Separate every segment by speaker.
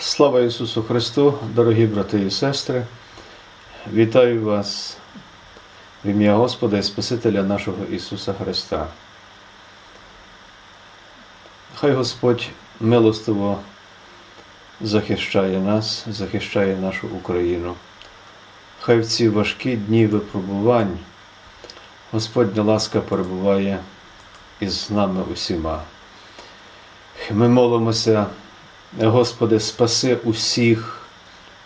Speaker 1: Слава Ісусу Христу, дорогі брати і сестри, вітаю вас в ім'я Господа і Спасителя нашого Ісуса Христа. Хай Господь милостиво захищає нас, захищає нашу Україну. Хай в ці важкі дні випробувань Господня ласка перебуває із нами усіма. Ми молимося, Господи, спаси усіх,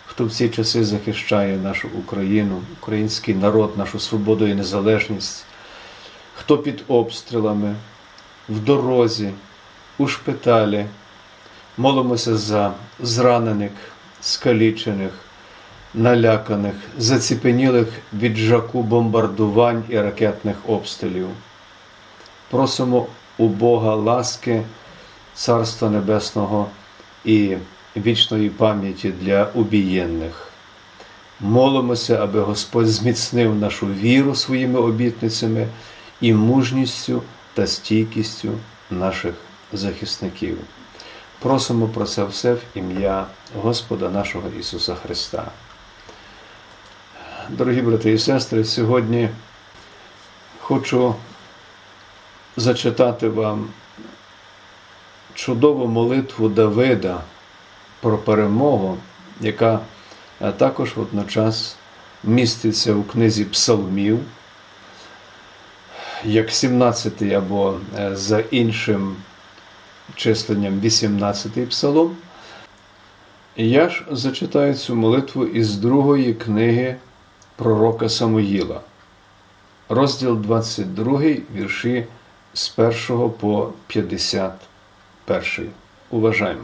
Speaker 1: хто в ці часи захищає нашу Україну, український народ, нашу свободу і незалежність, хто під обстрілами, в дорозі, у шпиталі. Молимося за зранених, скалічених, наляканих, заціпенілих від жаку бомбардувань і ракетних обстрілів. Просимо у Бога ласки, Царства Небесного і вічної пам'яті для убієнних. Молимося, аби Господь зміцнив нашу віру своїми обітницями і мужністю та стійкістю наших захисників. Просимо про це все в ім'я Господа нашого Ісуса Христа. Дорогі брати і сестри, сьогодні хочу зачитати вам чудову молитву Давида про перемогу, яка також водночас міститься у книзі Псалмів, як 17 або за іншим численням 18 псалом. Я ж зачитаю цю молитву із другої книги пророка Самуїла, розділ 22, вірші з 1 по 51. Уважаємо.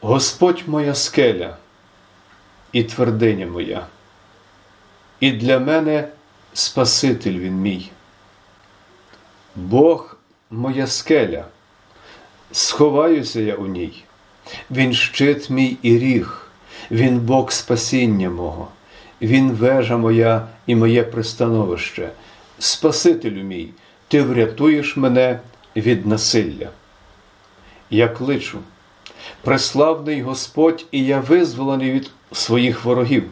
Speaker 1: Господь моя скеля і твердиня моя, і для мене Спаситель він мій. Бог моя скеля, сховаюся я у ній, Він щит мій і ріг, Він Бог спасіння мого, Він вежа моя і моє пристановище, Спасителю мій, Ти врятуєш мене від насилля. Я кличу, преславний Господь, і я визволений від своїх ворогів,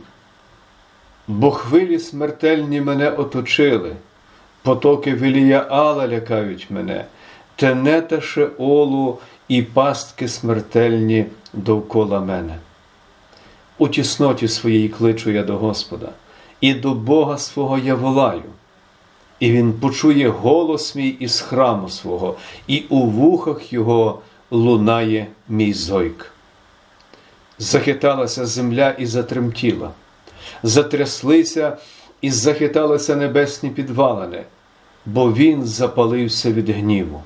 Speaker 1: бо хвилі смертельні мене оточили. Потоки Веліяала лякають мене, тенета Шеолу і пастки смертельні довкола мене. У тісноті своїй кличу я до Господа, і до Бога свого я волаю, і Він почує голос мій із храму свого, і у вухах Його лунає мій зойк. Захиталася земля і затремтіла, затряслися і захиталися небесні підвалини, бо він запалився від гніву.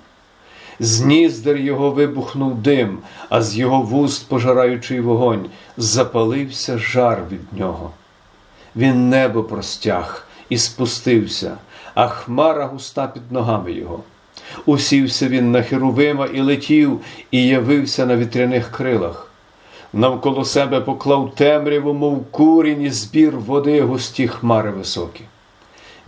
Speaker 1: З ніздер його вибухнув дим, а з його вуст, пожираючий вогонь, запалився жар від нього. Він небо простяг і спустився, а хмара густа під ногами його. Усівся він на херовима і летів, і явився на вітряних крилах навколо себе поклав темряву, мов курінь і збір води густі хмари високі.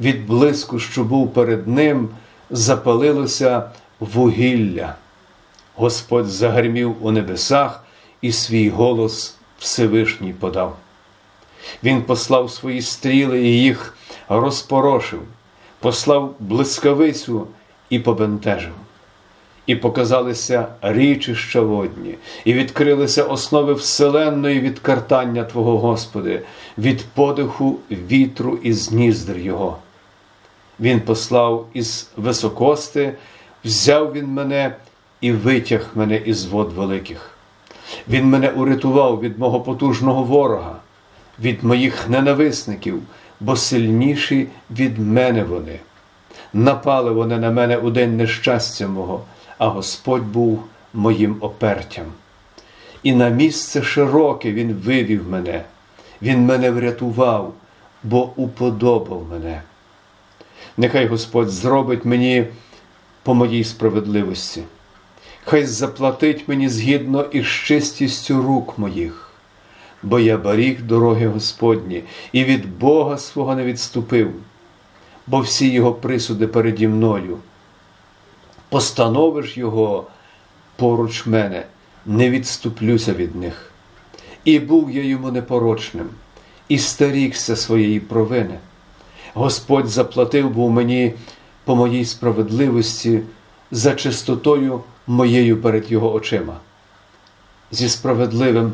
Speaker 1: Від блиску, що був перед ним, запалилося вугілля. Господь загримів у небесах і свій голос Всевишній подав. Він послав свої стріли і їх розпорошив, послав блискавицю і побентежив і показалися річища водні, і відкрилися основи вселенної від картання Твого Господи, від подиху вітру із ніздр Його. Він послав із високости, взяв він мене і витяг мене із вод великих. Він мене урятував від мого потужного ворога, від моїх ненависників, бо сильніші від мене вони. Напали вони на мене у день нещастя мого а Господь був моїм опертям. І на місце широке Він вивів мене, Він мене врятував, бо уподобав мене. Нехай Господь зробить мені по моїй справедливості, хай заплатить мені згідно із чистістю рук моїх, бо я баріг дороги Господні і від Бога свого не відступив, бо всі його присуди переді мною постановиш його поруч мене, не відступлюся від них. І був я йому непорочним, і старікся своєї провини. Господь заплатив був мені по моїй справедливості за чистотою моєю перед Його очима. Зі справедливим,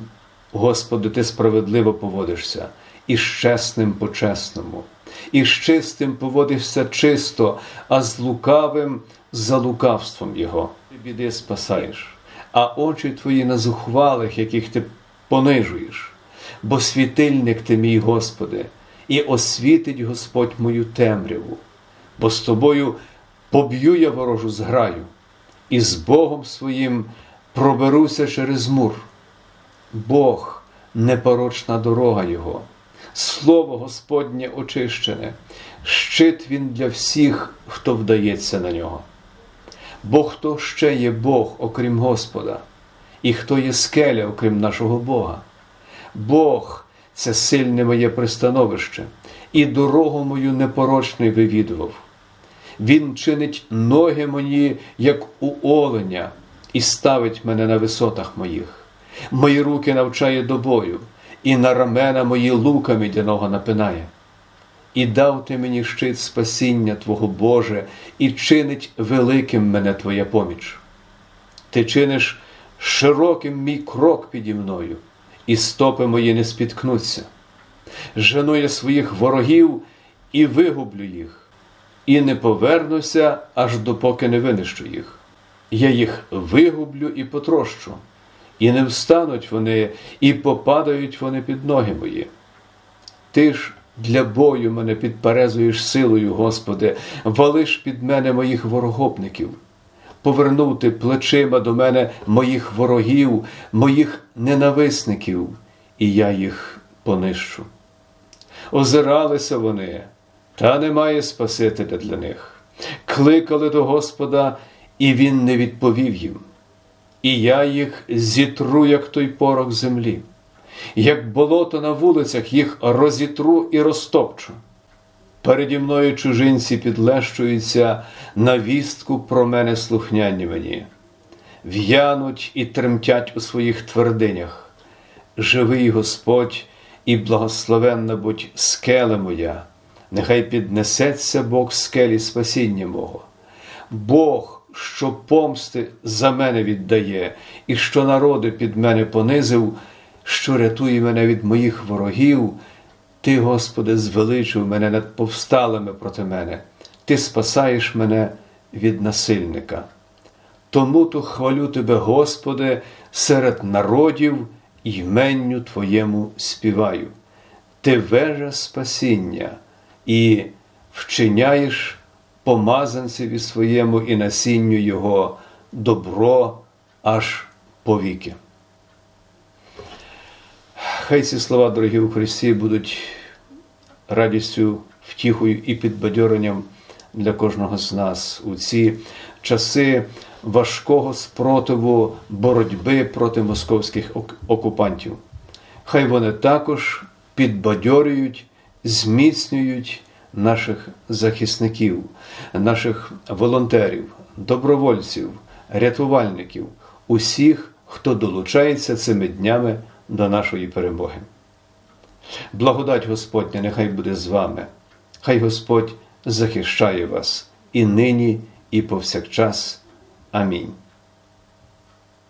Speaker 1: Господи, Ти справедливо поводишся, і з чесним по чесному, і з чистим поводишся чисто, а з лукавим за лукавством Його. Ти біди спасаєш, а очі твої на зухвалих, яких ти понижуєш, бо світильник ти мій, Господи, і освітить Господь мою темряву, бо з тобою поб'ю я ворожу зграю, і з Богом своїм проберуся через мур. Бог непорочна дорога Його, Слово Господнє очищене, щит Він для всіх, хто вдається на нього. Бо хто ще є Бог, окрім Господа, і хто є скеля, окрім нашого Бога? Бог це сильне моє пристановище, і дорогу мою непорочний вивідував. Він чинить ноги мої, як у оленя, і ставить мене на висотах моїх. Мої руки навчає до бою, і на рамена мої лука мідяного напинає. І дав ти мені щит спасіння Твого Боже, і чинить великим мене Твоя поміч. Ти чиниш широким мій крок піді мною, і стопи мої не спіткнуться. Жену я своїх ворогів і вигублю їх, і не повернуся, аж допоки не винищу їх. Я їх вигублю і потрощу, і не встануть вони, і попадають вони під ноги мої. Ти ж для бою мене підперезуєш силою, Господи, валиш під мене моїх ворогопників, повернути плечима до мене моїх ворогів, моїх ненависників, і я їх понищу. Озиралися вони, та немає Спасителя для них. Кликали до Господа, і Він не відповів їм. І я їх зітру, як той порох землі, як болото на вулицях їх розітру і розтопчу. Переді мною чужинці підлещуються на вістку про мене слухняні мені, в'януть і тремтять у своїх твердинях. Живий Господь і благословенна будь скеле моя, нехай піднесеться Бог скелі спасіння мого. Бог, що помсти за мене віддає, і що народи під мене понизив, що рятує мене від моїх ворогів. Ти, Господи, звеличив мене над повсталими проти мене, Ти спасаєш мене від насильника. Тому то хвалю Тебе, Господи, серед народів іменню Твоєму співаю. Ти вежа спасіння і вчиняєш помазанцеві своєму і насінню Його добро аж повіки. Хай ці слова, дорогі у Христі, будуть радістю, втіхою і підбадьоренням для кожного з нас у ці часи важкого спротиву боротьби проти московських окупантів. Хай вони також підбадьорюють, зміцнюють наших захисників, наших волонтерів, добровольців, рятувальників, усіх, хто долучається цими днями до нашої перемоги. Благодать Господня нехай буде з вами, хай Господь захищає вас і нині, і повсякчас. Амінь.